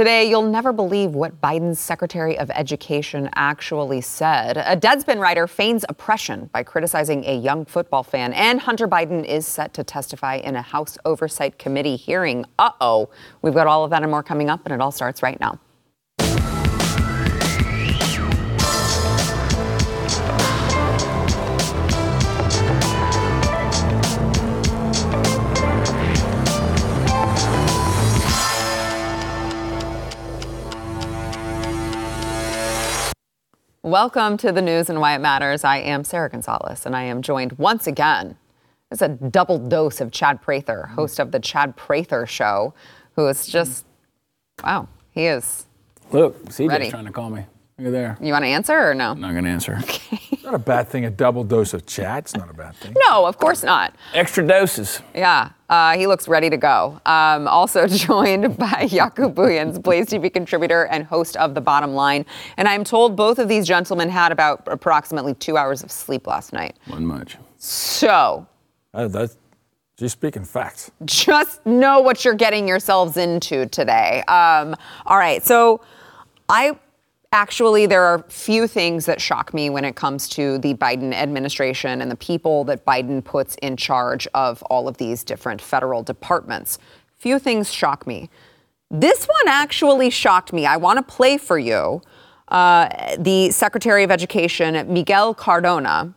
Today, you'll never believe what Biden's Secretary of Education actually said. A Deadspin writer feigns oppression by criticizing a young football fan, and Hunter Biden is set to testify in a House Oversight Committee hearing. Uh oh. We've got all of that and more coming up, and it all starts right now. Welcome to the news and why it matters. I am Sarah Gonzalez, and I am joined once again. It's a double dose of Chad Prather, host of the Chad Prather Show, who is just, wow, he is. Look, CJ's Ready. trying to call me. Look at there. You want to answer or no? Not going to answer. It's not a bad thing. A double dose of chat. It's not a bad thing. No, of course not. Extra doses. Yeah, uh, he looks ready to go. Um, also joined by Jaco Booyens, Blaze TV contributor and host of The Bottom Line. And I'm told both of these gentlemen had about approximately two hours of sleep last night. One much. So Uh, that's just speaking facts. just know what you're getting yourselves into today. Um, all right, so I actually there are few things that shock me when it comes to the Biden administration and the people that Biden puts in charge of all of these different federal departments. Few things shock me. This one actually shocked me. I want to play for you uh, the Secretary of Education, Miguel Cardona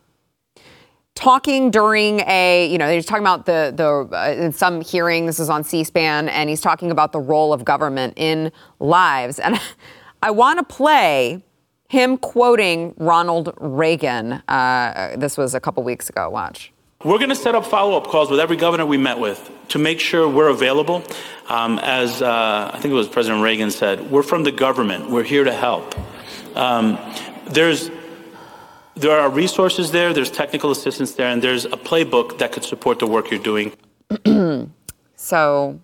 talking during a, you know, he's talking about the, the uh, in some hearing, this is on C SPAN, and he's talking about the role of government in lives. And I want to play him quoting Ronald Reagan. Uh, this was a couple weeks ago. Watch. We're going to set up follow up calls with every governor we met with to make sure we're available. Um, as uh, I think it was President Reagan said, we're from the government, we're here to help. Um, there's there are resources there, there's technical assistance there, and there's a playbook that could support the work you're doing. So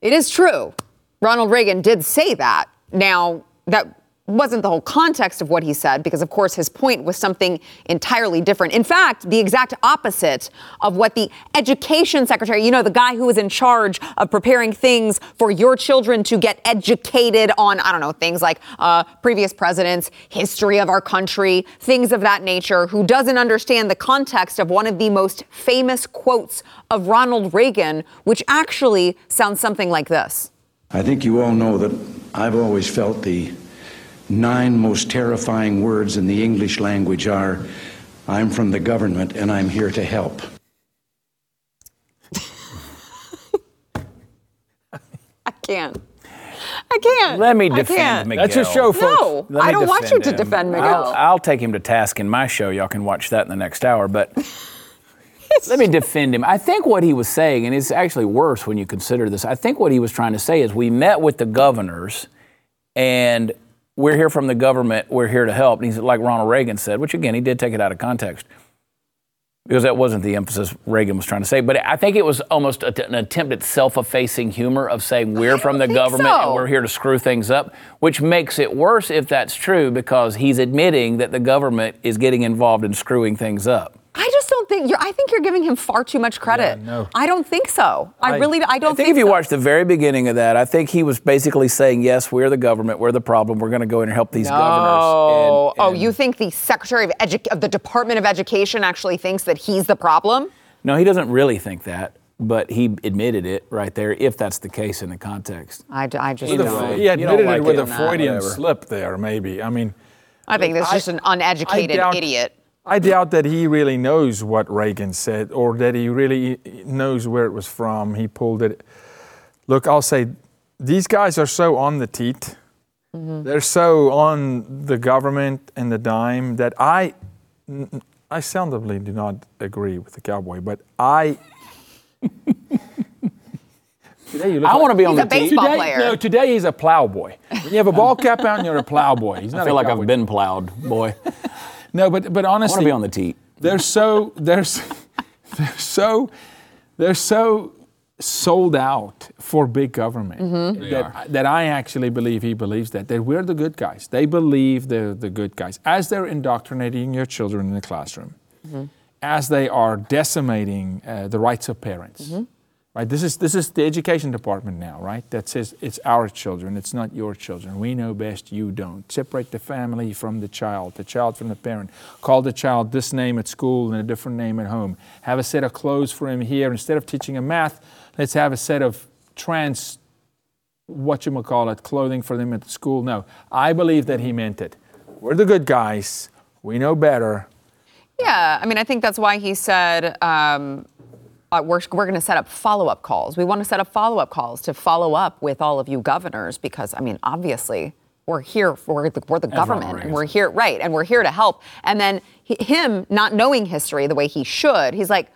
it is true. Ronald Reagan did say that. Now, that wasn't the whole context of what he said, because of course his point was something entirely different. In fact, the exact opposite of what the education secretary, you know, the guy who was in charge of preparing things for your children to get educated on, I don't know, things like uh, previous presidents, history of our country, things of that nature, who doesn't understand the context of one of the most famous quotes of Ronald Reagan, which actually sounds something like this. I think you all know that I've always felt the nine most terrifying words in the English language are I'm from the government and I'm here to help. I can't. I can't. Let me I defend can't. Miguel. That's your show, folks. No, Let me I don't want you defend to defend Miguel. I'll, I'll take him to task in my show. Y'all can watch that in the next hour. But let me defend him. I think what he was saying, and it's actually worse when you consider this, I think what he was trying to say is we met with the governors and we're here from the government, we're here to help. And he's like Ronald Reagan said, which again, he did take it out of context because that wasn't the emphasis Reagan was trying to say. But I think it was almost a, an attempt at self-effacing humor of saying we're from the government so. and we're here to screw things up, which makes it worse if that's true because he's admitting that the government is getting involved in screwing things up. I just don't think you're. I think you're giving him far too much credit. Yeah, no. I don't think so. I, I- really. I don't I think if you so. watch the very beginning of that, I think he was basically saying, "Yes, we're the government, we're the problem. We're going to go in and help these governors." Oh, And- oh, you think the Secretary of, Edu- of the Department of Education actually thinks that he's the problem? No, he doesn't really think that, but he admitted it right there. If that's the case in the context. I, d- I just Either don't. way. He You don't admitted like it with it a Freudian whatever. slip there, maybe. I mean, I think that's I- just an uneducated I doubt- idiot. I doubt that he really knows what Reagan said or that he really knows where it was from. He pulled it. Look, I'll say these guys are so on the teat. Mm-hmm. They're so on the government and the dime that I, I seldomly do not agree with the cowboy, but I Today you look I like- want to be on He's the a team. baseball today, player. No, today he's a plowboy. When you have a ball cap on, you're a plowboy. He's not I feel like cowboy. I've been plowed, boy. No, but but I honestly, want to be on the tee. they're so they're they're so they're so sold out for big government Mm-hmm. that, that I actually believe he believes that that we're the good guys. They believe they're the good guys as they're indoctrinating your children in the classroom, Mm-hmm. as they are decimating uh, the rights of parents. Mm-hmm. Right. This is this is the education department now, right? That says it's our children, it's not your children. We know best, you don't. Separate the family from the child, the child from the parent. Call the child this name at school and a different name at home. Have a set of clothes for him here. Instead of teaching him math, let's have a set of trans what you call it, clothing for them at school. No. I believe that he meant it. We're the good guys. We know better. Yeah, I mean, I think that's why he said um, uh, we're, we're going to set up follow up calls. We want to set up follow up calls to follow up with all of you governors because, I mean, obviously, we're here for the, we're the government and we're here, right, and we're here to help. And then he, him not knowing history the way he should, he's like,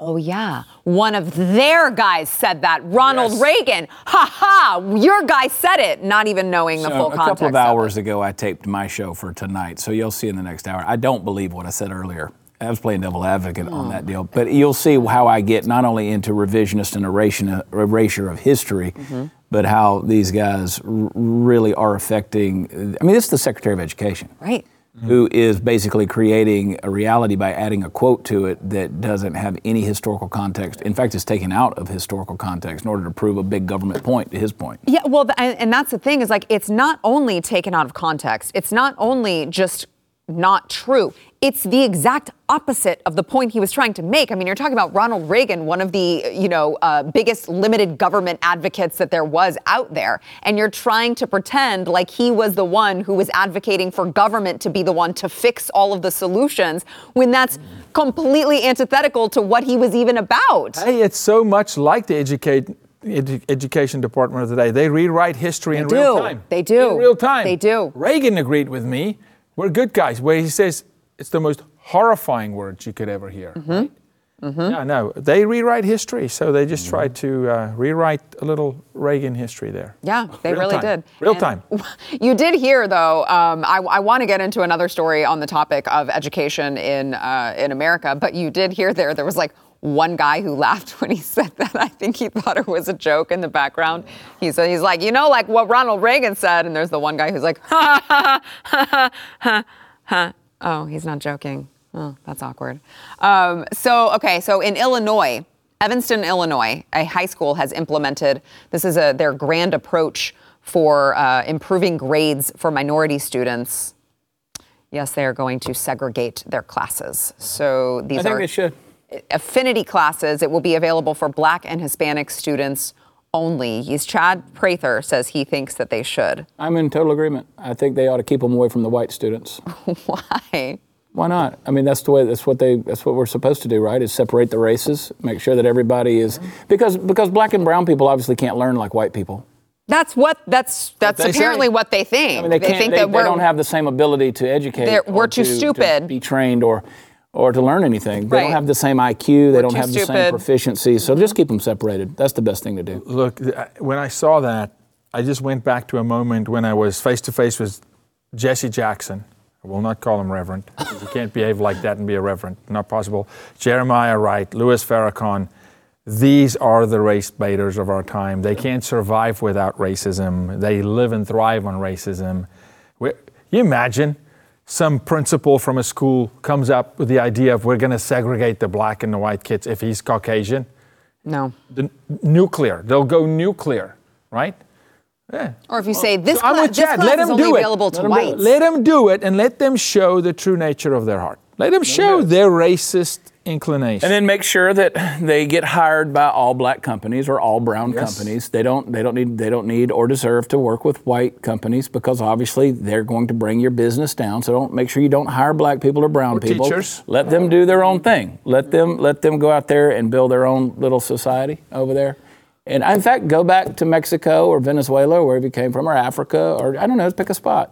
Oh, yeah. One of their guys said that. Ronald Yes. Reagan. Ha ha. Your guy said it, not even knowing the So full a context. couple of hours ago, I taped my show for tonight, so you'll see in the next hour. I don't believe what I said earlier. I was playing devil advocate on that oh. deal, but you'll see how I get not only into revisionist and erasure, erasure of history, mm-hmm. but how these guys r- really are affecting. I mean, this is the Secretary of Education Right. who is basically creating a reality by adding a quote to it that doesn't have any historical context. In fact, it's taken out of historical context in order to prove a big government point to his point. Yeah, well, and that's the thing is like it's not only taken out of context. It's not only just not true. It's the exact opposite of the point he was trying to make. I mean, you're talking about Ronald Reagan, one of the you know uh, biggest limited government advocates that there was out there, and you're trying to pretend like he was the one who was advocating for government to be the one to fix all of the solutions when that's completely antithetical to what he was even about. Hey, it's so much like the educate, edu- education department of the day. They rewrite history in They real do. time. They do. In real time. They do. Reagan agreed with me. We're good guys. Where he says it's the most horrifying words you could ever hear. Mm-hmm. Right? Yeah, no, they rewrite history, so they just tried to uh, rewrite a little Reagan history there. Yeah, they Real really time. did. Real And time. You did hear, though. Um, I, I want to get into another story on the topic of education in uh, in America, but you did hear there. There was like one guy who laughed when he said that. I think he thought it was a joke in the background. He said he's like, you know, like what Ronald Reagan said, and there's the one guy who's like, ha ha ha ha ha ha. Oh, he's not joking. Oh, that's awkward. Um, so, okay, so in Illinois, Evanston, Illinois, a high school has implemented this is a, their grand approach for uh, improving grades for minority students. Yes, they are going to segregate their classes. So these I think are they should. affinity classes. It will be available for Black and Hispanic students only. He's Chad Prather says he thinks that they should. I'm in total agreement. I think they ought to keep them away from the white students. Why? Why not? I mean, that's the way. That's what they. That's what we're supposed to do, right? Is separate the races, make sure that everybody is because because black and brown people obviously can't learn like white people. That's what that's that's they say. apparently what they think. I mean, they, can't. think they, that they we're don't have the same ability to educate. They're- we're too to- to stupid. be trained or or to learn anything. They Right. don't have the same IQ. They don't have the stupid. Same proficiency. So just keep them separated. That's the best thing to do. Look, when I saw that, I just went back to a moment when I was face to face with Jesse Jackson. I will not call him Reverend. because You can't behave like that and be a Reverend. Not possible. Jeremiah Wright, Louis Farrakhan. These are the race baiters of our time. They can't survive without racism. They live and thrive on racism. We- You imagine some principal from a school comes up with the idea of we're going to segregate the black and the white kids if he's Caucasian no. the nuclear. They'll go nuclear, right? Yeah. Or if you say this So class, this class Let is only do it. available to Let 'em do it. whites. Let them do it and let them show the true nature of their heart. Let them show their racist inclination. And then make sure that they get hired by all black companies or all brown Yes. companies. They don't they don't need they don't need or deserve to work with white companies because obviously they're going to bring your business down. So don't make sure you don't hire black people or brown Or people. teachers. Let them do their own thing. Let them let them go out there and build their own little society over there. And in fact, go back to Mexico or Venezuela or wherever you came from, or Africa, or I don't know, pick a spot.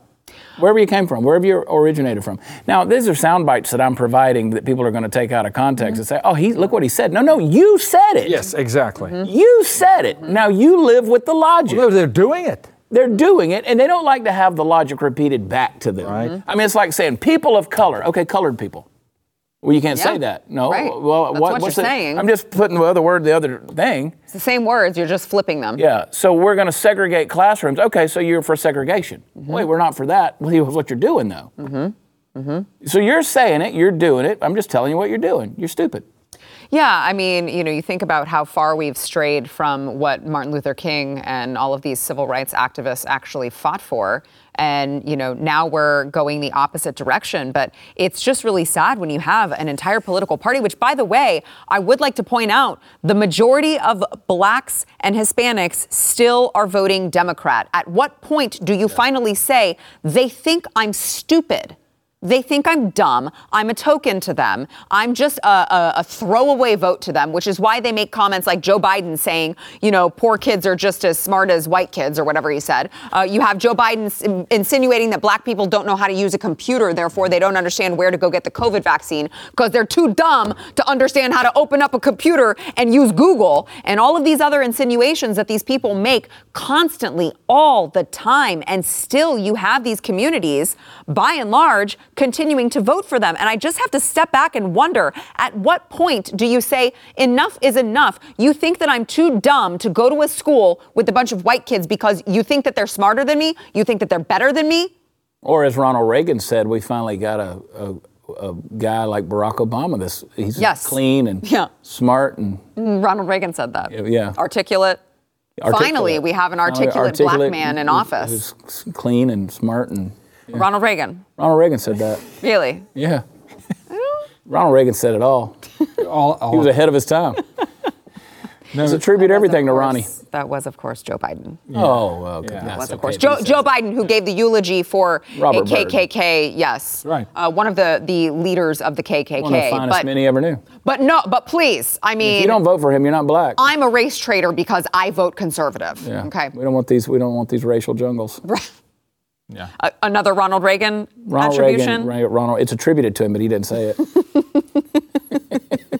Wherever you came from, wherever you originated from. Now, these are sound bites that I'm providing that people are going to take out of context Mm-hmm. and say, "Oh, he look what he said." No, no, you said it. Yes, exactly. Mm-hmm. You said it. Now you live with the logic. No, they're doing it. They're doing it, and they don't like to have the logic repeated back to them. Right. I mean, it's like saying people of color. Okay, colored people. Well, you can't Yeah. say that. No. Right. Well, That's what, what what's you're the- saying. I'm just putting the other word, the other thing. It's the same words, you're just flipping them. Yeah. So we're going to segregate classrooms. Okay. So you're for segregation. Mm-hmm. Wait, we're not for that. Well, what you're doing though. Mm-hmm. Mm-hmm. So you're saying it. You're doing it. I'm just telling you what you're doing. You're stupid. Yeah, I mean, you know, you think about how far we've strayed from what Martin Luther King and all of these civil rights activists actually fought for. And, you know, now we're going the opposite direction. But it's just really sad when you have an entire political party, which, by the way, I would like to point out the majority of blacks and Hispanics still are voting Democrat. At what point do you finally say, they think I'm stupid? They think I'm dumb. I'm a token to them. I'm just a, a, a, throwaway vote to them, which is why they make comments like Joe Biden saying, you know, poor kids are just as smart as white kids or whatever he said. Uh, you have Joe Biden insinuating that black people don't know how to use a computer, therefore they don't understand where to go get the COVID vaccine because they're too dumb to understand how to open up a computer and use Google. And all of these other insinuations that these people make constantly, all the time. And still, you have these communities, by and large, continuing to vote for them. And I just have to step back and wonder at what point do you say, enough is enough? You think that I'm too dumb to go to a school with a bunch of white kids because you think that they're smarter than me? You think that they're better than me? Or as Ronald Reagan said, we finally got a, a, a guy like Barack Obama. This he's Yes. clean and Yeah. smart and mm, Ronald Reagan said that. yeah. Articulate. articulate. Finally, we have an Finally, articulate, black man in office. Who's clean and smart and Ronald Reagan. Ronald Reagan said that. Really? Yeah. Ronald Reagan said it all. All, all He was ahead of his time. Let's attribute everything to Of Ronnie. That was, of course, Joe Biden. Oh, well, okay. Yeah. that's was, of course. if Joe, Joe. Biden, who gave the eulogy for Robert a KKK, yes. Right. Uh, one of the, the leaders of the KKK. One of the finest but, men he ever knew. but no, but please, I mean, If you don't vote for him, you're not black. I'm a race traitor because I vote conservative. yeah. Okay. We don't want these. We don't want these racial jungles. Yeah. A- another Ronald Reagan Ronald attribution. Reagan. Ra- Ronald. It's attributed to him, but he didn't say it.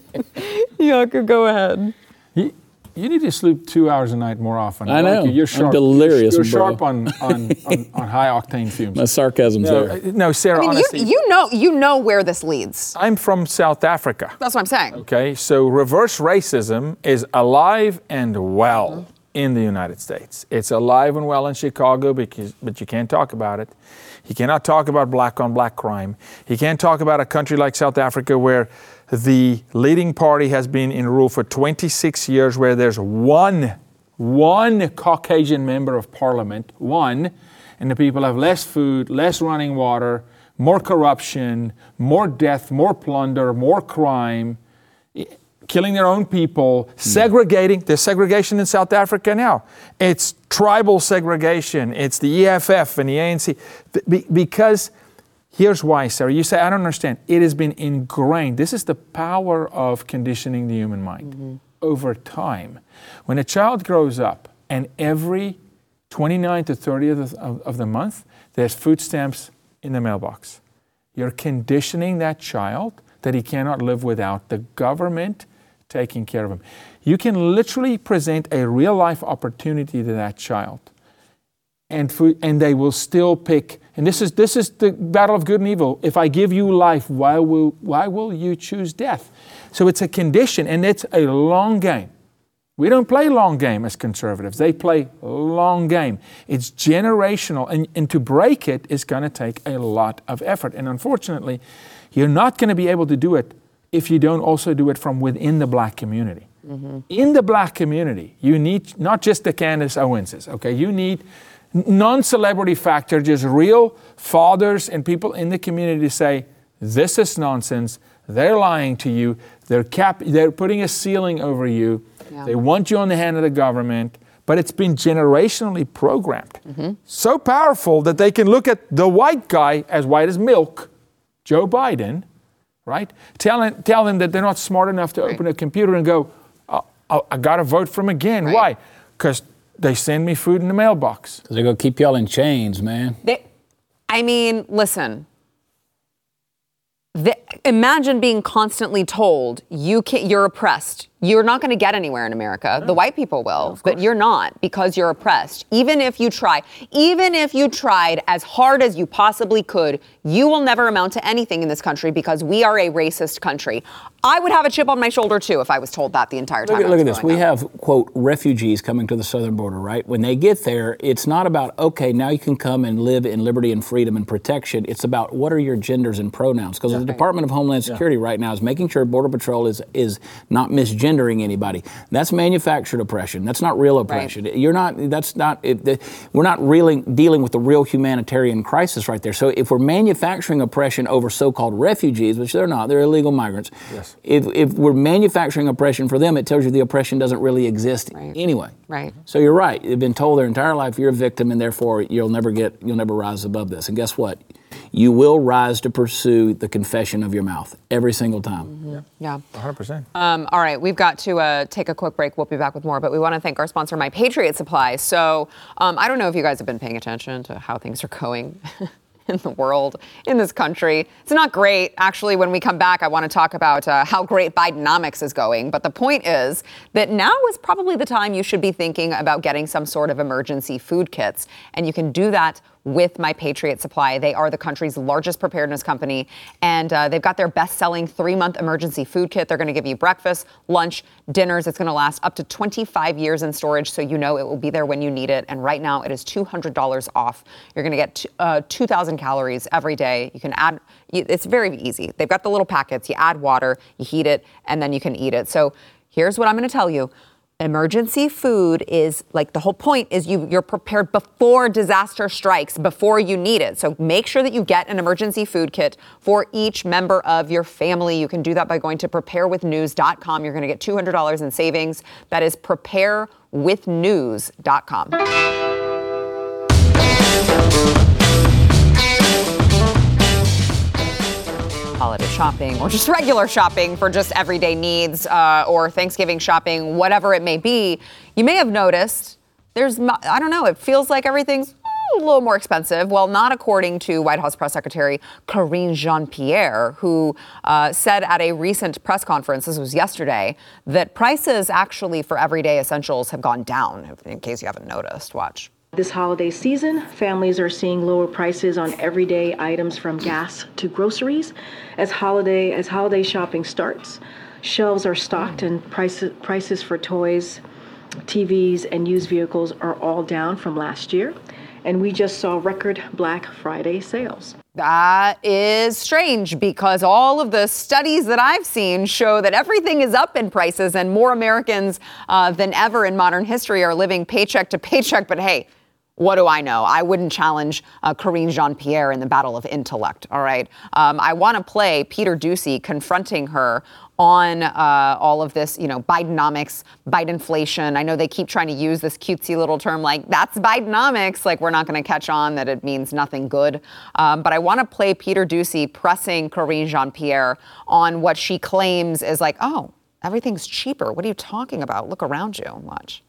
Yeah, could go ahead. You, you need to sleep two hours a night more often. I like know. you. You're I'm sharp. delirious, You're bro. sharp on, on, on, on high octane fumes. My sarcasm's no, there. uh, no, Sarah, I mean, honestly, you know, you know where this leads. I'm from South Africa. That's what I'm saying. Okay, so reverse racism is alive and well in the United States. It's alive and well in Chicago, because, but you can't talk about it. You cannot talk about black on black crime. You can't talk about a country like South Africa where the leading party has been in rule for 26 years, where there's one, one Caucasian member of parliament, one, and the people have less food, less running water, more corruption, more death, more plunder, more crime killing their own people, hmm. segregating. There's segregation in South Africa now. It's tribal segregation. It's the EFF and the ANC. Be- because here's why, Sarah. You say, I don't understand. It has been ingrained. This is the power of conditioning the human mind mm-hmm. over time. When a child grows up and every 29th to 30th of, of the month, there's food stamps in the mailbox. You're conditioning that child that he cannot live without the government taking care of him. You can literally present a real life opportunity to that child. And, food, and they will still pick. And this is, this is the battle of good and evil. If I give you life, why will, why will you choose death? So it's a condition, and it's a long game. We don't play long game as conservatives. They play long game. It's generational, and, and to break it is going to take a lot of effort. And unfortunately, you're not going to be able to do it if you don't also do it from within the black community. Mm-hmm. In the black community, you need not just the Candace Owenses, okay? You need non celebrity factor, just real fathers and people in the community to say, this is nonsense. They're lying to you. They're, cap- they're putting a ceiling over you. Yeah. They want you on the hand of the government, but it's been generationally programmed. Mm-hmm. So powerful that they can look at the white guy as white as milk, Joe Biden, right? Tell, him- tell them that they're not smart enough to open a computer and go, oh, oh, I got to vote for him again. Right. Why? Because they send me food in the mailbox. Because They're going to keep y'all in chains, man. They, I I mean, listen. The, imagine being constantly told you can, you're oppressed. You're not going to get anywhere in America. The mm. white people will, but you're not because you're oppressed. Even if you try, even if you tried as hard as you possibly could, you will never amount to anything in this country because we are a racist country. I would have a chip on my shoulder too if I was told that the entire time. Look, at- look at this. We up. have, quote, refugees coming to the southern border, right? When they get there, it's not about, okay, now you can come and live in liberty and freedom and protection. It's about what are your genders and pronouns? Because the Department of Homeland Security right now is making sure Border Patrol is, is not anybody. That's manufactured oppression. That's not real oppression. You're not, that's not, it, the, we're not really dealing with the real humanitarian crisis right there. So if we're manufacturing oppression over so called refugees, which they're not, they're illegal migrants, Yes. if, if we're manufacturing oppression for them, it tells you the oppression doesn't really exist Right. anyway. Right. So you're right. They've been told their entire life you're a victim, and therefore you'll never get, you'll never rise above this. And guess what? You will rise to pursue the confession of your mouth every single time. Yeah. 100%. Um, all right, we've got to uh, take a quick break. We'll be back with more, but we want to thank our sponsor, My Patriot Supply. So um, I don't know if you guys have been paying attention to how things are going. In the world, in this country. It's not great. Actually, when we come back, I want to talk about uh, how great Bidenomics is going. But the point is that now is probably the time you should be thinking about getting some sort of emergency food kits. And you can do that with My Patriot Supply. They are the country's largest preparedness company, and uh, they've got their best selling three month emergency food kit. They're going to give you breakfast, lunch, dinners. It's going to last up to 25 years in storage, so you know it will be there when you need it. And right now, it is $200 off. You're going to get t- uh, 2,000 calories every day. You can add, it's very easy. They've got the little packets. You add water, you heat it, and then you can eat it. So here's what I'm going to tell you emergency food is like the whole point is you you're prepared before disaster strikes before you need it. So make sure that you get an emergency food kit for each member of your family. You can do that by going to preparewithnews.com you're going to get $200 in savings. That is preparewithnews.com holiday shopping or just regular shopping for just everyday needs uh, or Thanksgiving shopping, whatever it may be, you may have noticed there's, I don't know, it feels like everything's a little more expensive. Well, not according to White House Press Secretary Karine Jean Pierre, who uh, said at a recent press conference, this was yesterday, that prices actually for everyday essentials have gone down, in case you haven't noticed. Watch. This holiday season, families are seeing lower prices on everyday items from gas to groceries. As holiday as holiday shopping starts, shelves are stocked and prices prices for toys, TVs, and used vehicles are all down from last year. And we just saw record Black Friday sales. That is strange because all of the studies that I've seen show that everything is up in prices and more Americans uh, than ever in modern history are living paycheck to paycheck. But hey, what do I know? I wouldn't challenge uh, Jean Pierre in the battle of intellect, all right? Um, I want to play Peter Doocy confronting her on uh, all of this, you know, Bidenomics, Bidenflation. I know they keep trying to use this cutesy little term like that's Bidenomics. Like we're not going to catch on that it means nothing good. Um, but I want to play Peter Doocy pressing Karine Jean Pierre on what she claims is like, oh, everything's cheaper. What are you talking about? Look around you. Watch.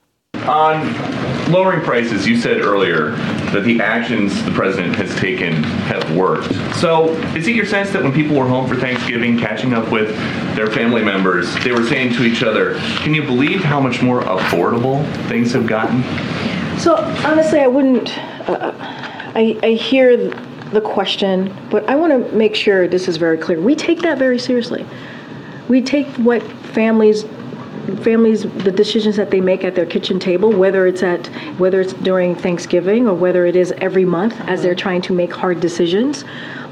On lowering prices, you said earlier that the actions the president has taken have worked. So, is it your sense that when people were home for Thanksgiving, catching up with their family members, they were saying to each other, Can you believe how much more affordable things have gotten? So honestly, I wouldn't. Uh, I, I hear the question, but I want to make sure this is very clear. We take that very seriously. We take what families families the decisions that they make at their kitchen table whether it's at whether it's during thanksgiving or whether it is every month as they're trying to make hard decisions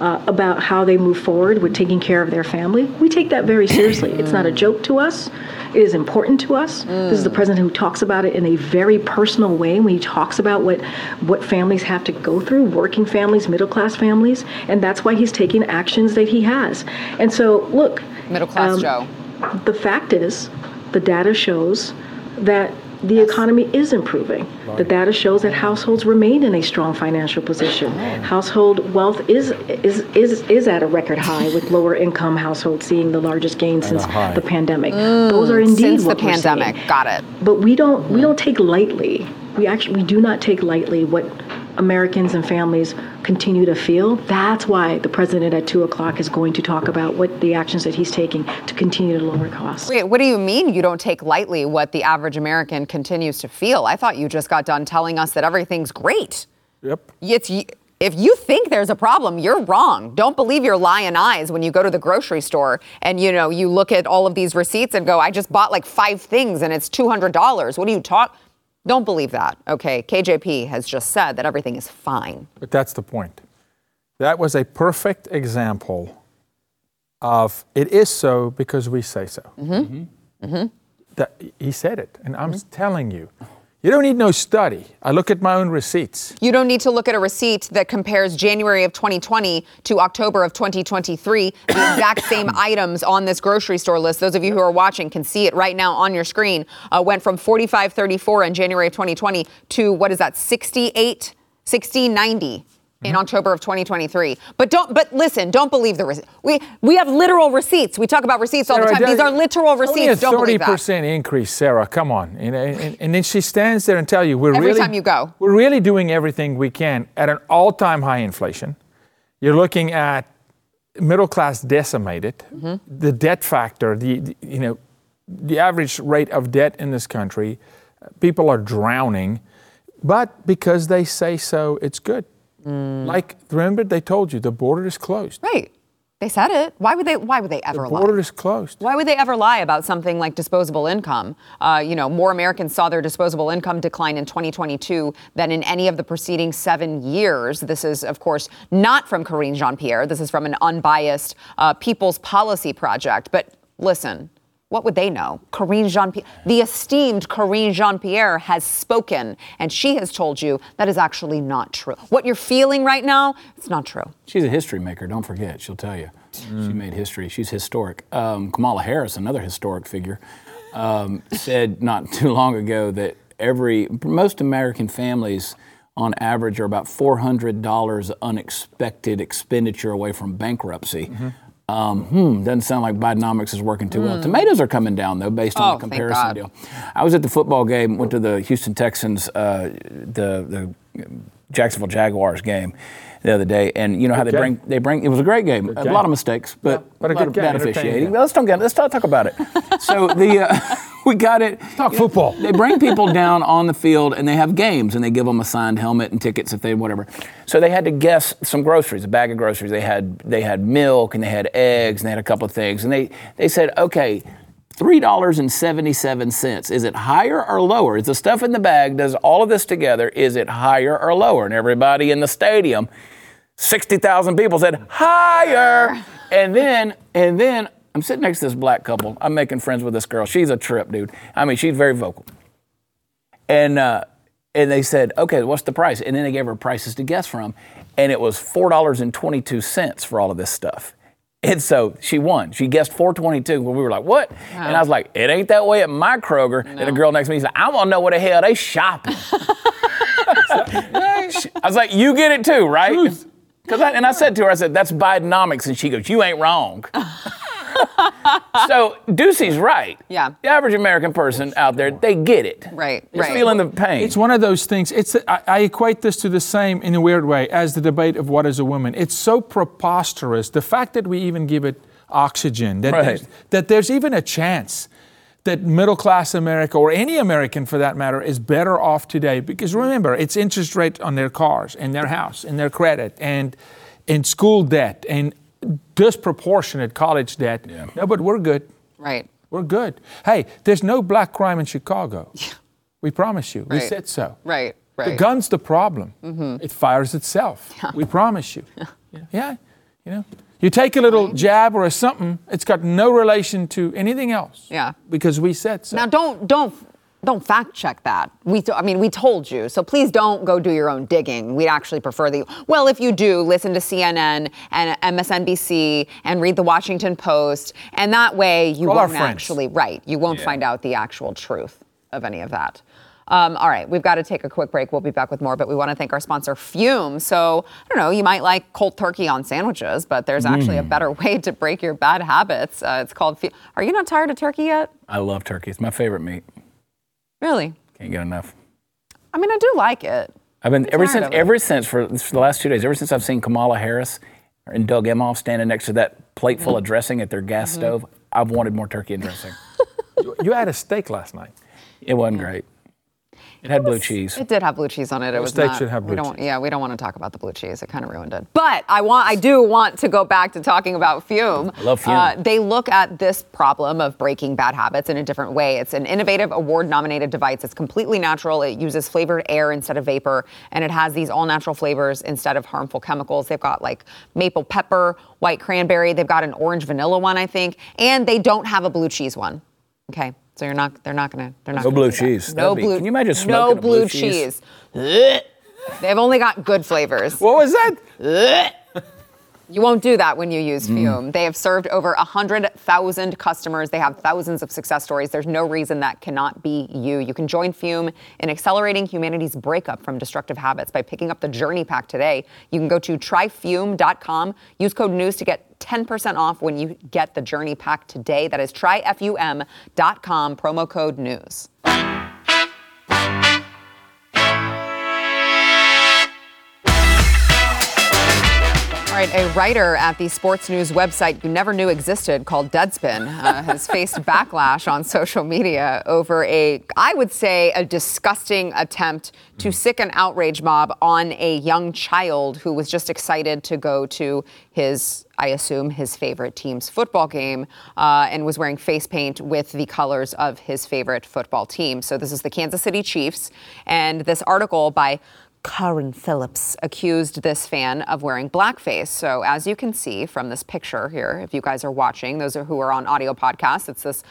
uh, about how they move forward with taking care of their family we take that very seriously. It's not a joke to us. It is important to us. This is the president who talks about it in a very personal way when he talks about what what families have to go through working families middle class families and that's why he's taking actions that he has. And so look Middle class um, Joe. the fact is, the data shows that the economy is improving. The data shows that households remain in a strong financial position. Household wealth is is is is at a record high, with lower income households seeing the largest gain since the pandemic. Mm, Those are indeed Since the what we're pandemic. seeing. Got it. But we don't we don't take lightly. We actually we do not take lightly what Americans and families continue to feel. That's why the president at 2 o'clock is going to talk about what the actions that he's taking to continue to lower costs. Wait, what do you mean you don't take lightly what the average American continues to feel? I thought you just got done telling us that everything's great. Yep. It's if you think there's a problem, you're wrong. Don't believe your lying eyes when you go to the grocery store and you know you look at all of these receipts and go, "I just bought like five things and it's two hundred dollars." What do you talk? Don't believe that. Okay, KJP has just said that everything is fine. But that's the point. That was a perfect example of it is so because we say so. Mm-hmm. That, he said it, and I'm telling you, you don't need no study. I look at my own receipts. You don't need to look at a receipt that compares January of 2020 to October of 2023. The exact same items on this grocery store list. Those of you who are watching can see it right now on your screen. Uh, went from 45.34 in January of 2020 to what is that? 68, 60.90 in October of 2023. But don't. But listen, don't believe the receipt. We we have literal receipts. We talk about receipts all the time. These are literal Only a receipts. Believe that. 30% increase, Sarah. Come on. And, and, and then she stands there and tell you, we're Every really, time you go. we're really doing everything we can at an all-time high inflation. You're looking at middle class decimated, Mm-hmm. the debt factor, the, the- you know, the average rate of debt in this country, people are drowning, but because they say so, it's good. Mm. Like remember, they told you the border is closed. Right. They said it. Why would they? Why would they ever lie? The border is closed. Why would they ever lie about something like disposable income? Uh, you know, more Americans saw their disposable income decline in 2022 than in any of the preceding seven years. This is, of course, not from Karine Jean Pierre. This is from an unbiased uh, People's Policy Project. But listen, what would they know? Karine Jean Pierre, the esteemed Karine Jean Pierre has spoken, and she has told you that is actually not true. What you're feeling right now, it's not true. She's a history maker. Don't forget. She'll tell you. She made history. She's historic. Um, Kamala Harris, another historic figure, um, said not too long ago that every most American families, on average, are about four hundred dollars unexpected expenditure away from bankruptcy. Um, hmm, doesn't sound like Bidenomics is working too well. Tomatoes are coming down though, based Oh, on the thank comparison God. deal. I was at the football game. Went to the Houston Texans, uh, the the Jacksonville Jaguars game the other day, and you know how they bring they bring. It was a great game. A lot of mistakes, but, but a lot good of game, bad officiating. let's don't get let's not talk about it. so the uh, we got it. Talk football. They bring people down on the field and they have games and they give them a signed helmet and tickets if they whatever. So they had to guess some groceries, a bag of groceries. They had they had milk and they had eggs and they had a couple of things and they they said okay. Three dollars and seventy-seven cents. Is it higher or lower? Is the stuff in the bag? Does all of this together? Is it higher or lower? And everybody in the stadium, sixty thousand people said higher. And then, and then I'm sitting next to this black couple. I'm making friends with this girl. She's a trip, dude. I mean, she's very vocal. And uh, and they said, okay, what's the price? And then they gave her prices to guess from, and it was four dollars and twenty-two cents for all of this stuff. And so she won. She guessed 422. When we were like, what? And I was like, it ain't that way at my Kroger. And the girl next to me said, I want to know what the hell they shopping. I was like, you get it too, right? Because I, and I said to her, I said, that's Bidenomics. And she goes, you ain't wrong. so Doocy's right. Yeah. The average American person out there, they get it. Right, They're right. feeling the pain. It's one of those things. It's I, I equate this to the same in a weird way as the debate of what is a woman. It's so preposterous. The fact that we even give it oxygen, that Right. there's, that there's even a chance that middle class America or any American for that matter is better off today because remember it's interest rate on their cars and their house and their credit and and school debt and disproportionate college debt. Yeah. No, but we're good. Right. We're good. Hey, there's no black crime in Chicago. We promise you. We said so. Right. Right. The gun's the problem. Mm-hmm. It fires itself. We promise you. yeah. You know, you take a little jab or a something, it's got no relation to anything else. Yeah. Because we said so. Now, don't don't don't fact check that. We, I mean, we told you, so please don't go do your own digging. We'd actually prefer that. You, well, if you do, listen to CNN and MSNBC and read the Washington Post, and that way you Call won't actually right. You won't find out the actual truth of any of that. Um, all right, we've got to take a quick break. We'll be back with more, but we want to thank our sponsor, Fume. So, I don't know, you might like cold turkey on sandwiches, but there's actually a better way to break your bad habits. Uh, it's called Fume. Are you not tired of turkey yet? I love turkey. It's my favorite meat. Really? Can't get enough. I mean, I do like it. I've been ever since ever since for, for the last two days. Ever since I've seen Kamala Harris and Doug Emhoff standing next to that plate full of Mm-hmm. dressing at their gas stove, I've wanted more turkey and dressing. You had a steak last night. it wasn't great. It had blue cheese. It did have blue cheese on it. It was steak not, should have we blue don't, cheese. Yeah, we don't want to talk about the blue cheese. It kind of ruined it. But I want, I do want to go back to talking about Fume. I love Fume. Uh, they look at this problem of breaking bad habits in a different way. It's an innovative award-nominated device. It's completely natural. It uses flavored air instead of vapor, and it has these all-natural flavors instead of harmful chemicals. They've got like maple pepper, white cranberry. They've got an orange vanilla one, I think, and they don't have a blue cheese one. Okay. So you're not, they're not gonna, they're not No gonna blue do that. cheese. No That'd be- blue. can you imagine No smoking a blue blue cheese? cheese. They've only got good flavors. What was that? You won't do that when you Mm. use Fume. They have served over 100,000 customers. They have thousands of success stories. There's no reason that cannot be you. You can join Fume in accelerating humanity's breakup from destructive habits by picking up the Journey Pack today. You can go to tryfume.com, use code NEWS to get 10% off when you get the Journey Pack today. That is tryfume.com, promo code NEWS. Right, a writer at the sports news website you never knew existed called Deadspin uh, has faced backlash on social media over a, I would say, a disgusting attempt to sick an outrage mob on a young child who was just excited to go to his, I assume, his favorite team's football game uh, and was wearing face paint with the colors of his favorite football team. So this is the Kansas City Chiefs, and this article by Carron Phillips accused this fan of wearing blackface. So, as you can see from this picture here, if you guys are watching, those who are on audio podcasts, it's this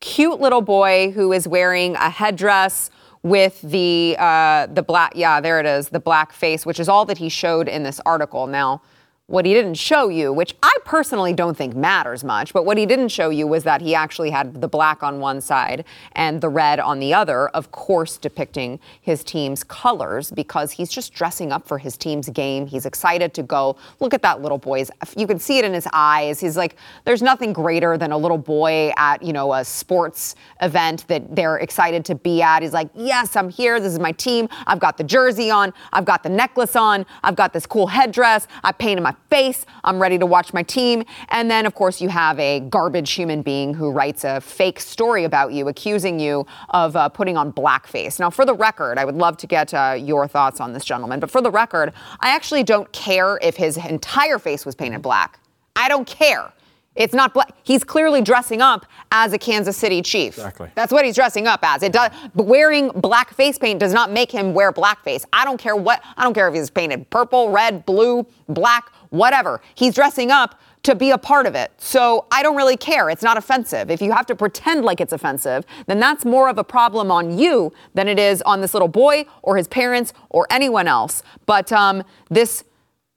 cute little boy who is wearing a headdress with the uh, the black yeah there it is the black face which is all that he showed in this article now what he didn't show you which i personally don't think matters much but what he didn't show you was that he actually had the black on one side and the red on the other of course depicting his team's colors because he's just dressing up for his team's game. He's excited to go. Look at that little boy's you can see it in his eyes. He's like there's nothing greater than a little boy at you know a sports event that they're excited to be at. He's like yes i'm here. This is my team. I've got the jersey on. I've got the necklace on. I've got this cool headdress. I painted my face i'm ready to watch my team and then of course you have a garbage human being who writes a fake story about you accusing you of uh, putting on blackface now for the record i would love to get uh, your thoughts on this gentleman but for the record i actually don't care if his entire face was painted black i don't care it's not black. He's clearly dressing up as a Kansas City Chief. Exactly. That's what he's dressing up as. It does. Wearing black face paint does not make him wear blackface. I don't care what. I don't care if he's painted purple, red, blue, black, whatever. He's dressing up to be a part of it. So I don't really care. It's not offensive. If you have to pretend like it's offensive, then that's more of a problem on you than it is on this little boy or his parents or anyone else. But um, this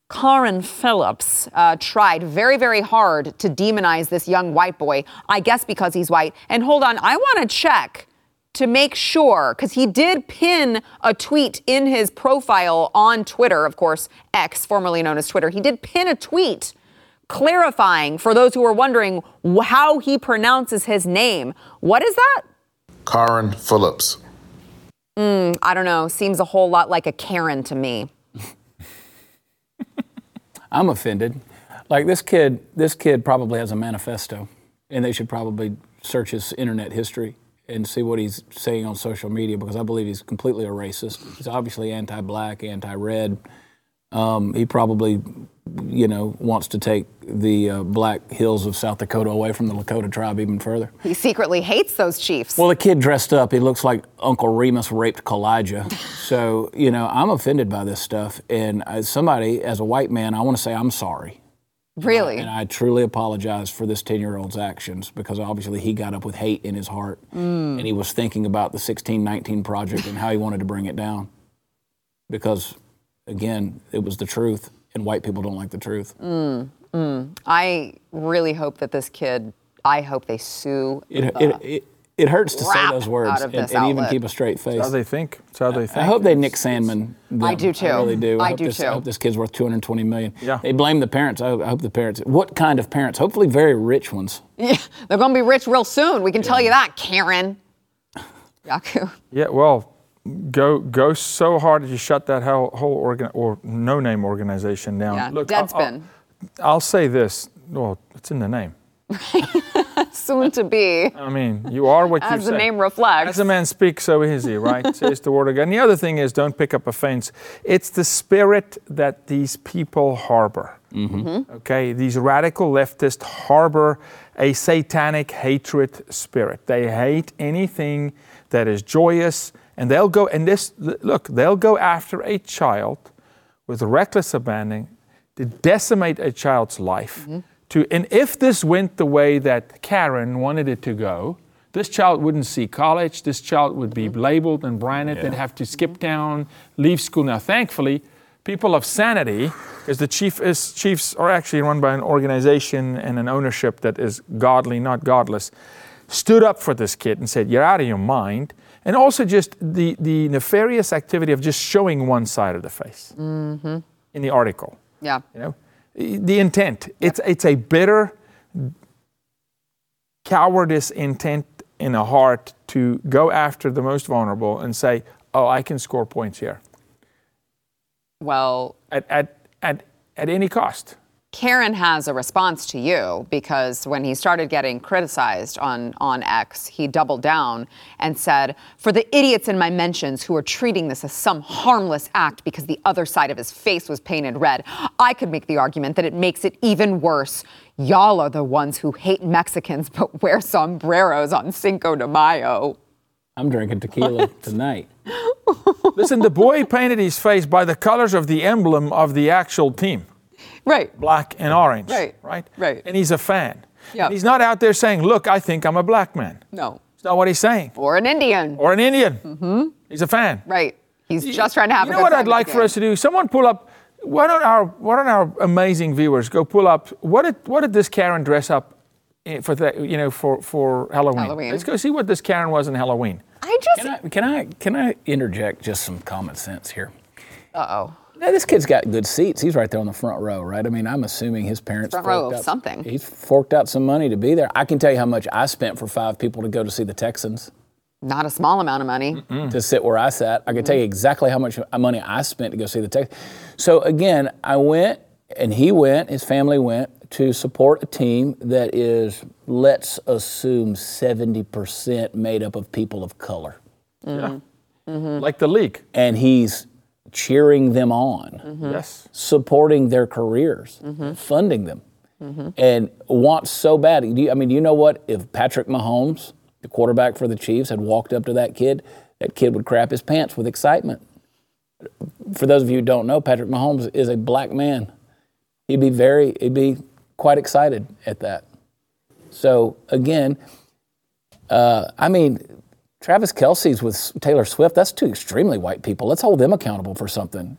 Carron Phillips uh, tried very, very hard to demonize this young white boy, I guess because he's white. And hold on, I want to check to make sure, because he did pin a tweet in his profile on Twitter, of course, X, formerly known as Twitter. He did pin a tweet clarifying for those who are wondering how he pronounces his name. What is that? Carron Phillips. Hmm, I don't know. Seems a whole lot like a Karen to me. I'm offended. Like this kid, this kid probably has a manifesto, and they should probably search his internet history and see what he's saying on social media because I believe he's completely a racist. He's obviously anti-black, anti-red. Um, he probably, you know, wants to take the uh, black hills of South Dakota away from the Lakota tribe even further. He secretly hates those chiefs. Well, the kid dressed up, he looks like Uncle Remus raped Kalijah. so, you know, I'm offended by this stuff. And as somebody, as a white man, I want to say I'm sorry. Uh, really? And I truly apologize for this 10 year old's actions because obviously he got up with hate in his heart mm. and he was thinking about the 1619 project and how he wanted to bring it down. Because, again, it was the truth, and white people don't like the truth. Mm, mm. I really hope that this kid, I hope they sue. It, the it, uh, it, it hurts to say those words out and, and even keep a straight face. That's how they think. That's how they think. I hope they Nick Sandmann. them. I do too. I really do. I hope do this, too. I hope this kid's worth 220 million. Yeah. They blame the parents. I hope, I hope the parents. What kind of parents? Hopefully, very rich ones. Yeah, they're going to be rich real soon. We can tell you that, Karen. Jaco. Yeah, well, go go so hard that you shut that whole, whole organ or no name organization down. Yeah, Look, I'll- Deadspin. I'll, I'll say this. Well, it's in the name. Soon to be, I mean, you are what you say. as the say. name reflects. As a man speaks, so is he, right? Says the word of God. And the other thing is, don't pick up offense. It's the spirit that these people harbor. Mm-hmm. Mm-hmm. Okay, these radical leftists harbor a satanic hatred spirit. They hate anything that is joyous, and they'll go. And this, look, they'll go after a child with reckless abandon to decimate a child's life. Mm-hmm. To, and if this went the way that Carron wanted it to go, this child wouldn't see college. This child would be mm-hmm. labeled and branded. They'd have to skip town, leave school. Now, thankfully, people of sanity, because the chief is, chiefs are actually run by an organization and an ownership that is godly, not godless, stood up for this kid and said, You're out of your mind. And also just the, the nefarious activity of just showing one side of the face mm-hmm. in the article. yeah. You know, the intent. It's it's a bitter cowardice intent in a heart to go after the most vulnerable and say, "Oh, I can score points here Well, at at at, at any cost." Carron has a response to you because when he started getting criticized on, on X, he doubled down and said, For the idiots in my mentions who are treating this as some harmless act because the other side of his face was painted red, I could make the argument that it makes it even worse. Y'all are the ones who hate Mexicans but wear sombreros on Cinco de Mayo. I'm drinking tequila tonight. Listen, the boy painted his face by the colors of the emblem of the actual team, Right. black and orange. Right, Right. right. And he's a fan. Yeah. He's not out there saying, "Look, I think I'm a black man." No. It's not what he's saying. Or an Indian. Or an Indian. Mm-hmm. He's a fan. right. He's just trying to have You a know good what I'd like for us to do? Someone pull up. Why don't our Why don't our amazing viewers go pull up? What did What did this Carron dress up for that? You know, for for Halloween. Halloween. Let's go see what this Carron was in Halloween. I just. Can I, can I can I interject just some common sense here? Uh oh. Now, this kid's got good seats. He's right there on the front row, right? I mean, I'm assuming his parents Front row of out- something. He's forked out some money to be there. I can tell you how much I spent for five people to go to see the Texans Not a small amount of money. to sit where I sat. I can tell you exactly how much money I spent to go see the Texans. So again, I went and he went, his family went to support a team that is, let's assume, 70% made up of people of color. Yeah. Mm-hmm. Mm-hmm. Like the league. And he's cheering them on. Mm-hmm. Yes. supporting their careers, mm-hmm. funding them, mm-hmm. and wants so bad. Do you, I mean, do you know what? If Patrick Mahomes, the quarterback for the Chiefs, had walked up to that kid, that kid would crap his pants with excitement. For those of you who don't know, Patrick Mahomes is a black man. He'd be very, he'd be quite excited at that. So again, uh, I mean, Travis Kelce's with Taylor Swift. That's two extremely white people. Let's hold them accountable for something.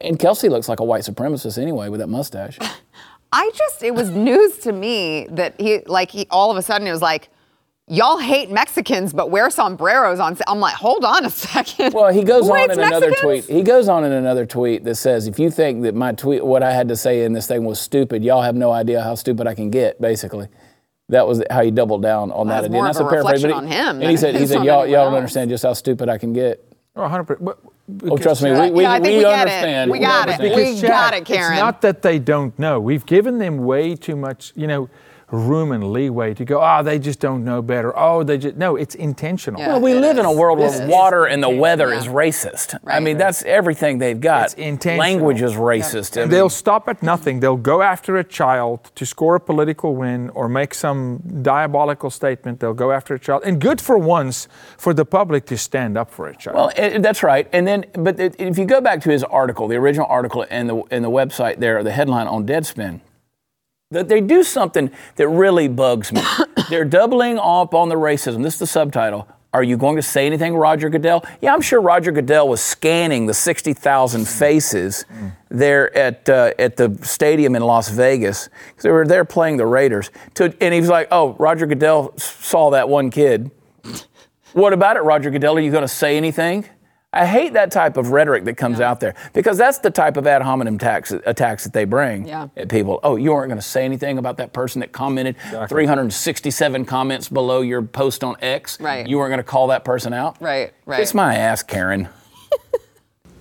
And Kelsey looks like a white supremacist anyway with that mustache. I just, it was news to me that he, like, he all of a sudden it was like, y'all hate Mexicans, but wear sombreros on. I'm like, hold on a second. Well, he goes Who on in another tweet. He goes on in another tweet that says, "If you think that my tweet, what I had to say in this thing was stupid, y'all have no idea how stupid I can get." Basically, that was how he doubled down on Well, that. that's idea. more And of a paraphrase, but reflection on him And he said, "He is said, on y'all, y'all don't else. understand just how stupid I can get." Oh, 100%. But- Oh, trust me, we, we, Yeah, I think we, we get it. understand. We got it. because, We got Chad, it, Carron. It's not that they don't know. We've given them way too much, you know, room and leeway to go, oh, they just don't know better. Oh, they just, no, it's intentional. Yeah. Well, we It live in a is. world This where is- water and the weather Yeah. is racist. I mean, that's everything they've got. It's intentional. Language is racist. I mean, they'll stop at nothing. They'll go after a child to score a political win or make some diabolical statement. They'll go after a child. And good for once for the public to stand up for a child. Well, it, that's right. And then, but it, if you go back to his article, the original article and the and the website there, the headline on Deadspin, that they do something that really bugs me. They're doubling up on the racism. This is the subtitle. Are you going to say anything, Roger Goodell? Yeah, I'm sure Roger Goodell was scanning the 60,000 faces there at uh, at the stadium in Las Vegas. They were there playing the Raiders. To, and he was like, "Oh, Roger Goodell saw that one kid." What about it, Roger Goodell? Are you going to say anything? I hate that type of rhetoric that comes out there because that's the type of ad hominem tax, attacks that they bring Yeah. at people. Oh, you aren't going to say anything about that person that commented 367 comments below your post on X. Right. You weren't going to call that person out. Right, right. Kiss my ass, Carron.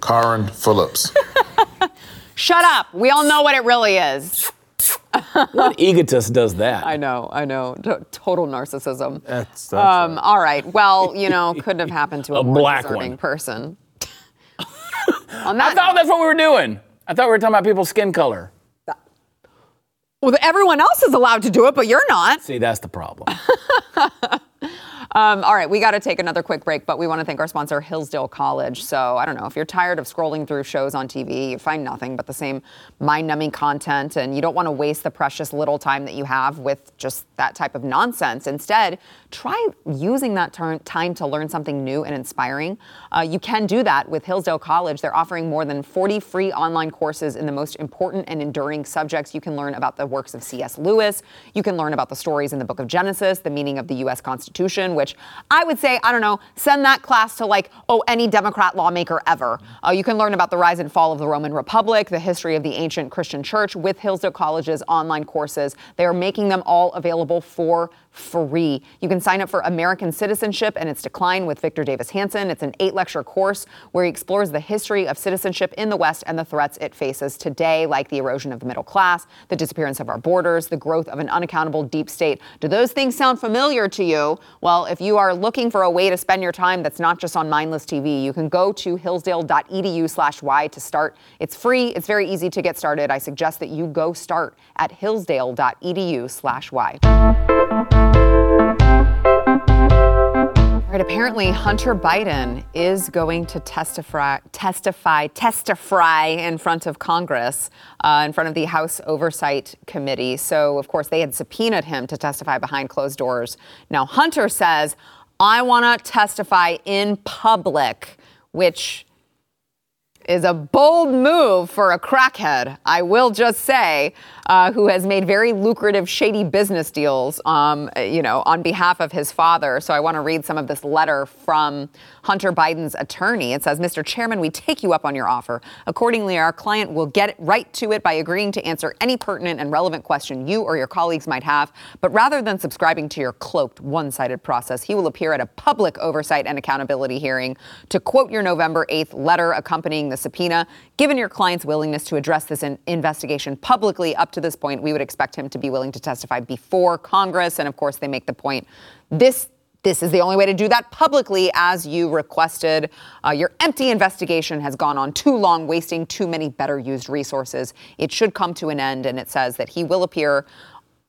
Carron Phillips. Shut up. We all know what it really is. What egotist does that? I know, I know. T- total narcissism. That's, that's Um, all right. Well, you know, couldn't have happened to a, A more black deserving one. person. On I thought note- that's what we were doing. I thought we were talking about people's skin color. well, everyone else is allowed to do it, but you're not. See, that's the problem. Um, all right, we got to take another quick break, but we want to thank our sponsor, Hillsdale College. So I don't know if you're tired of scrolling through shows on TV, you find nothing but the same mind-numbing content, and you don't want to waste the precious little time that you have with just that type of nonsense. Instead, try using that turn, time to learn something new and inspiring. Uh, you can do that with Hillsdale College. They're offering more than 40 free online courses in the most important and enduring subjects. You can learn about the works of C.S. Lewis. You can learn about the stories in the book of Genesis, the meaning of the U.S. Constitution, which I would say, I don't know, send that class to like, oh, any Democrat lawmaker ever. Uh, you can learn about the rise and fall of the Roman Republic, the history of the ancient Christian church with Hillsdale College's online courses. They are making them all available for free. You can sign up for American citizenship and its decline with Victor Davis Hanson. It's an eight lecture course where he explores the history of citizenship in the West and the threats it faces today, like the erosion of the middle class, the disappearance of our borders, the growth of an unaccountable deep state. Do those things sound familiar to you? Well, if you are looking for a way to spend your time that's not just on mindless TV, you can go to hillsdale.edu slash y to start. It's free. It's very easy to get started. I suggest that you go start at hillsdale.edu slash y. All right, apparently Hunter Biden is going to testify, testify, testify in front of Congress, uh, in front of the House Oversight Committee. So, of course, they had subpoenaed him to testify behind closed doors. Now, Hunter says, I want to testify in public, which is a bold move for a crackhead, I will just say, uh, who has made very lucrative, shady business deals, um, you know, on behalf of his father. So I want to read some of this letter from Hunter Biden's attorney. It says, Mr. Chairman, we take you up on your offer. Accordingly, our client will get right to it by agreeing to answer any pertinent and relevant question you or your colleagues might have. But rather than subscribing to your cloaked, one sided process, he will appear at a public oversight and accountability hearing to quote your November 8th letter accompanying the subpoena. Given your client's willingness to address this in- investigation publicly up to this point, we would expect him to be willing to testify before Congress. And of course, they make the point this. This is the only way to do that publicly, as you requested. Uh, your empty investigation has gone on too long, wasting too many better used resources. It should come to an end. And it says that he will appear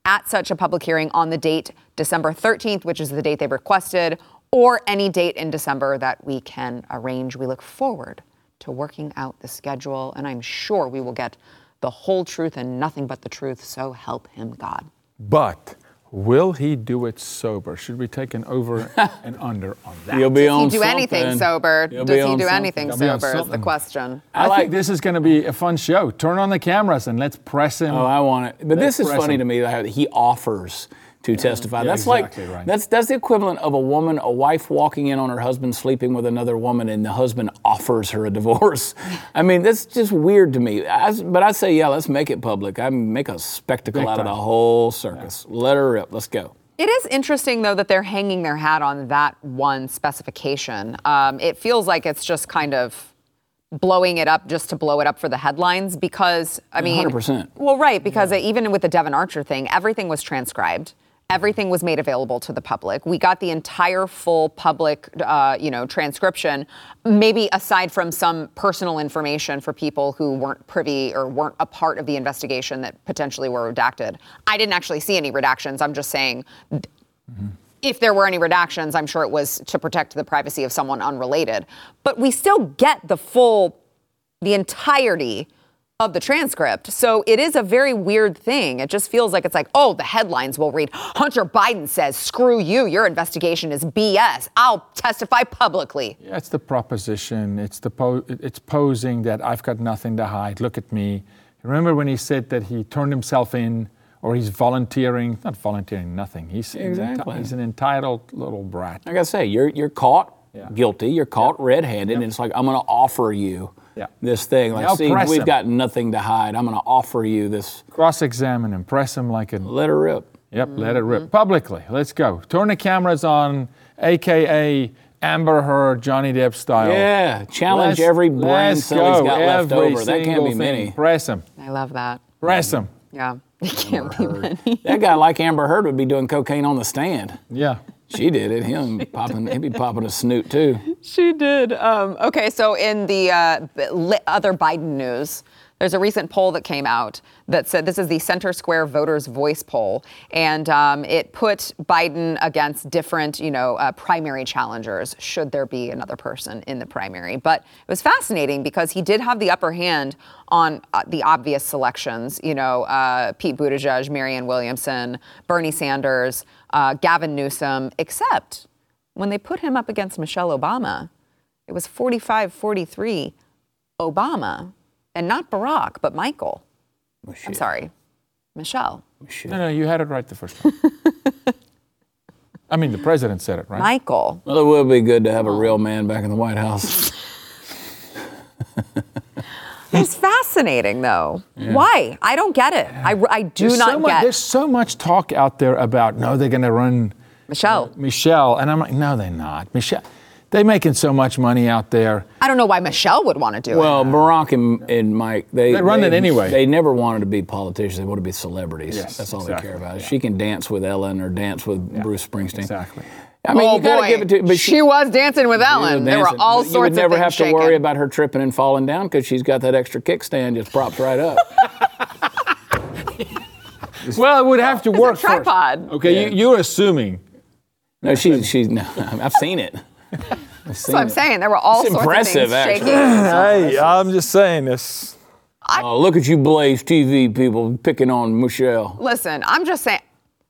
at such a public hearing on the date December 13th, which is the date they've requested, or any date in December that we can arrange. We look forward to working out the schedule, and I'm sure we will get the whole truth and nothing but the truth. So help him God. But will he do it sober? Should we take an over and under on that? You'll be Does on he do anything sober? You'll Does be he do something. anything He'll sober? Is the question. I, like- think this is going to be a fun show. Turn on the cameras and let's press him. Oh, I want it. But this is funny him. to me that he offers to testify. yeah, that's exactly like right. that's that's the equivalent of a woman, a wife walking in on her husband sleeping with another woman, and the husband offers her a divorce. I mean, that's just weird to me. I, but I say, yeah, let's make it public. I make a spectacle Big out of the whole circus. Let her rip. Let's go. It is interesting, though, that they're hanging their hat on that one specification. Um, it feels like it's just kind of blowing it up just to blow it up for the headlines because, I mean, 100%. Well, right, because even with the Devon Archer thing, everything was transcribed. Everything was made available to the public. We got the entire full public, uh, you know, transcription. Maybe aside from some personal information for people who weren't privy or weren't a part of the investigation that potentially were redacted. I didn't actually see any redactions. I'm just saying if there were any redactions, I'm sure it was to protect the privacy of someone unrelated. But we still get the full, the entirety of the transcript. So it is a very weird thing. It just feels like it's like, oh, the headlines will read Hunter Biden says, screw you, your investigation is BS. I'll testify publicly. Yeah, it's the proposition. It's the po- it's posing that I've got nothing to hide. Look at me. Remember when he said that he turned himself in, or he's volunteering? Not volunteering, nothing. He's Exactly. He's an entitled little brat. Like I say, you're you're caught. guilty. You're caught red-handed, and it's like I'm going to offer you Yeah. this thing. Like, Now see, press we've him. got nothing to hide. I'm going to offer you this. Cross-examine him, press him like a. Let her rip. Yep, let it rip publicly. Let's go. Turn the cameras on, aka Amber Heard, Johnny Depp style. Yeah, challenge Let's- every brain let's cell he's go. got left over. That can't be thing. many. Press him. I love that. Press him. Yeah. It can't be many. That guy like Amber Heard would be doing cocaine on the stand. Yeah. She did it. He'll be popping. He'd be popping a snoot too. She did. Um, okay, so in the uh, other Biden news, there's a recent poll that came out that said this is the Center Square Voters Voice poll, and um, it put Biden against different, you know, uh, primary challengers. Should there be another person in the primary? But it was fascinating because he did have the upper hand on uh, the obvious selections. You know, uh, Pete Buttigieg, Marianne Williamson, Bernie Sanders, uh, Gavin Newsom, except when they put him up against Michelle Obama, it was 45 43 Obama, and not Barack, but Michael. Michelle. I'm sorry, Michelle. Oh, no, no, you had it right the first time. I mean, the president said it, right? Michael. Well, it would be good to have a oh. real man back in the White House. It's fascinating, though. Why? I don't get it. I, I do There's not so much, get There's so much talk out there about no, they're going to run Michelle. Michelle, and I'm like, no, they're not. Michelle, they're making so much money out there. I don't know why Michelle would want to do Well, it. Barack and, and Mike, they They run it anyway. They never wanted to be politicians. They want to be celebrities. Yes, That's all exactly, they care about. She can dance with Ellen or dance with Bruce Springsteen. Exactly. I mean, oh you gotta boy, give it to. But she, was dancing with she was Ellen. There were dancing. all But sorts You would never have to shaking. worry about her tripping and falling down because she's got that extra kickstand just propped right up. Well, it would have to work first. tripod. Okay, you, you're assuming. no, she's she's. No, I've seen it. I've That's what I'm saying. There were all It's sorts impressive, of things actually. shaking. Hey, I'm just saying this. Oh, look at you, Blaze TV people picking on Michelle. Listen, I'm just saying.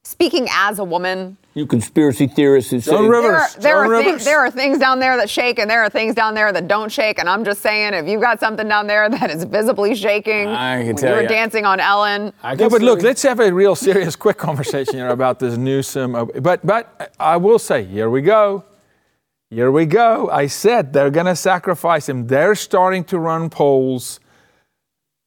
Speaking as a woman, You conspiracy theorists who say Rivers. there are, there, are thi- Rivers. there are things down there that shake and there are things down there that don't shake. And I'm just saying, if you've got something down there that is visibly shaking, I can tell you were ya. dancing on Ellen, I No, can but look, let's have a real serious, quick conversation here about this Newsom. uh, But, but I will say, here we go. Here we go. I said they're going to sacrifice him. They're starting to run polls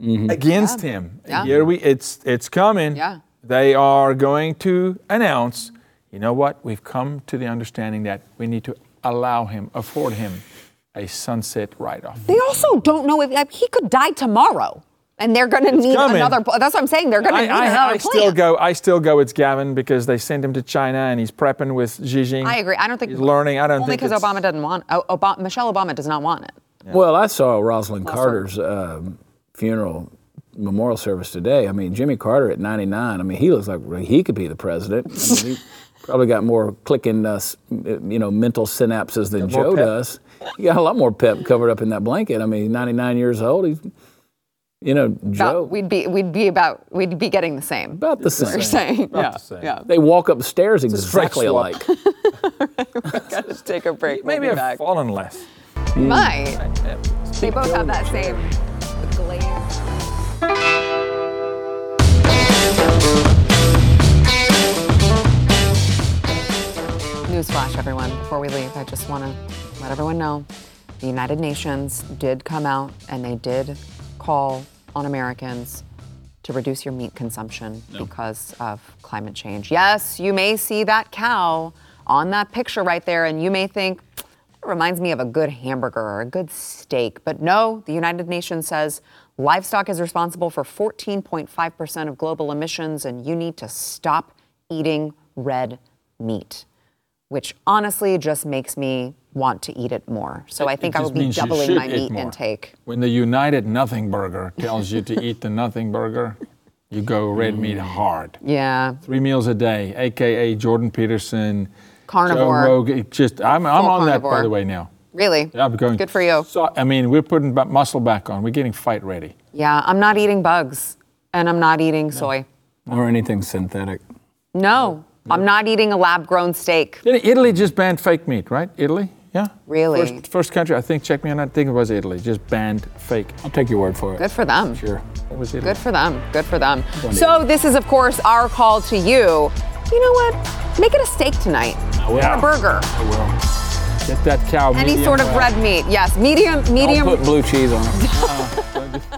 mm-hmm. against him. Yeah. Here we, it's it's coming. Yeah. They are going to announce. You know what? We've come to the understanding that we need to allow him, afford him, a sunset write-off. they also don't know if like, he could die tomorrow. And they're going to need coming. another. That's what I'm saying. They're going to need I, another I plan. still go. I still go. It's Gavin because they sent him to China and he's prepping with Xi Jinping. I agree. I don't think he's learning. I don't only think because Obama doesn't want. Obama, Michelle Obama does not want it. Well, I saw Rosalynn Carter's um, funeral memorial service today. I mean, Jimmy Carter at 99. I mean, he looks like he could be the president. I mean, he probably got more clicking, uh, you know, mental synapses than Joe pep. does. He got a lot more pep covered up in that blanket. I mean, 99 years old. He's, you know, About- Joe. we'd be we'd be about we'd be getting the same. about the You're same. saying, About yeah, the same. yeah. They walk up the stairs straight exactly swap. alike. Let's take a break. We'll Maybe be I've back. fallen less. Mm. Might. They both have that same glaze. Newsflash, everyone. Before we leave, I just want to let everyone know the United Nations did come out and they did call on Americans to reduce your meat consumption because of climate change. Yes, you may see that cow on that picture right there, and you may think, it reminds me of a good hamburger or a good steak. But no, the United Nations says livestock is responsible for 14.5% of global emissions, and you need to stop eating red meat, which honestly just makes me want to eat it more. So I think I will be doubling my meat more. intake. When the United Nothing Burger tells you to eat the Nothing Burger, you go red mm. meat hard. Yeah. Three meals a day, aka Jordan Peterson, Carnivore. Joe Rogan. Just I'm, I'm Full on that by carnivore. the way now. Really? Yeah, I'm going. Good for you. So, I mean, we're putting ba- muscle back on. We're getting fight ready. Yeah, I'm not eating bugs and I'm not eating soy. or anything synthetic. No, I'm not eating a lab grown steak. Italy just banned fake meat, right? Italy? Yeah. Really? First, first country, I think, check me on that, I think it was Italy, just banned fake. I'll take your word for it. Good for them. Sure. What was Italy? Good for them. Good for them. So, this is, of course, our call to you. You know what? Make it a steak tonight will. or a burger. I will. Get that cow. Any medium sort of well. red meat. Yes, medium, Don't medium. put blue cheese on it. Uh,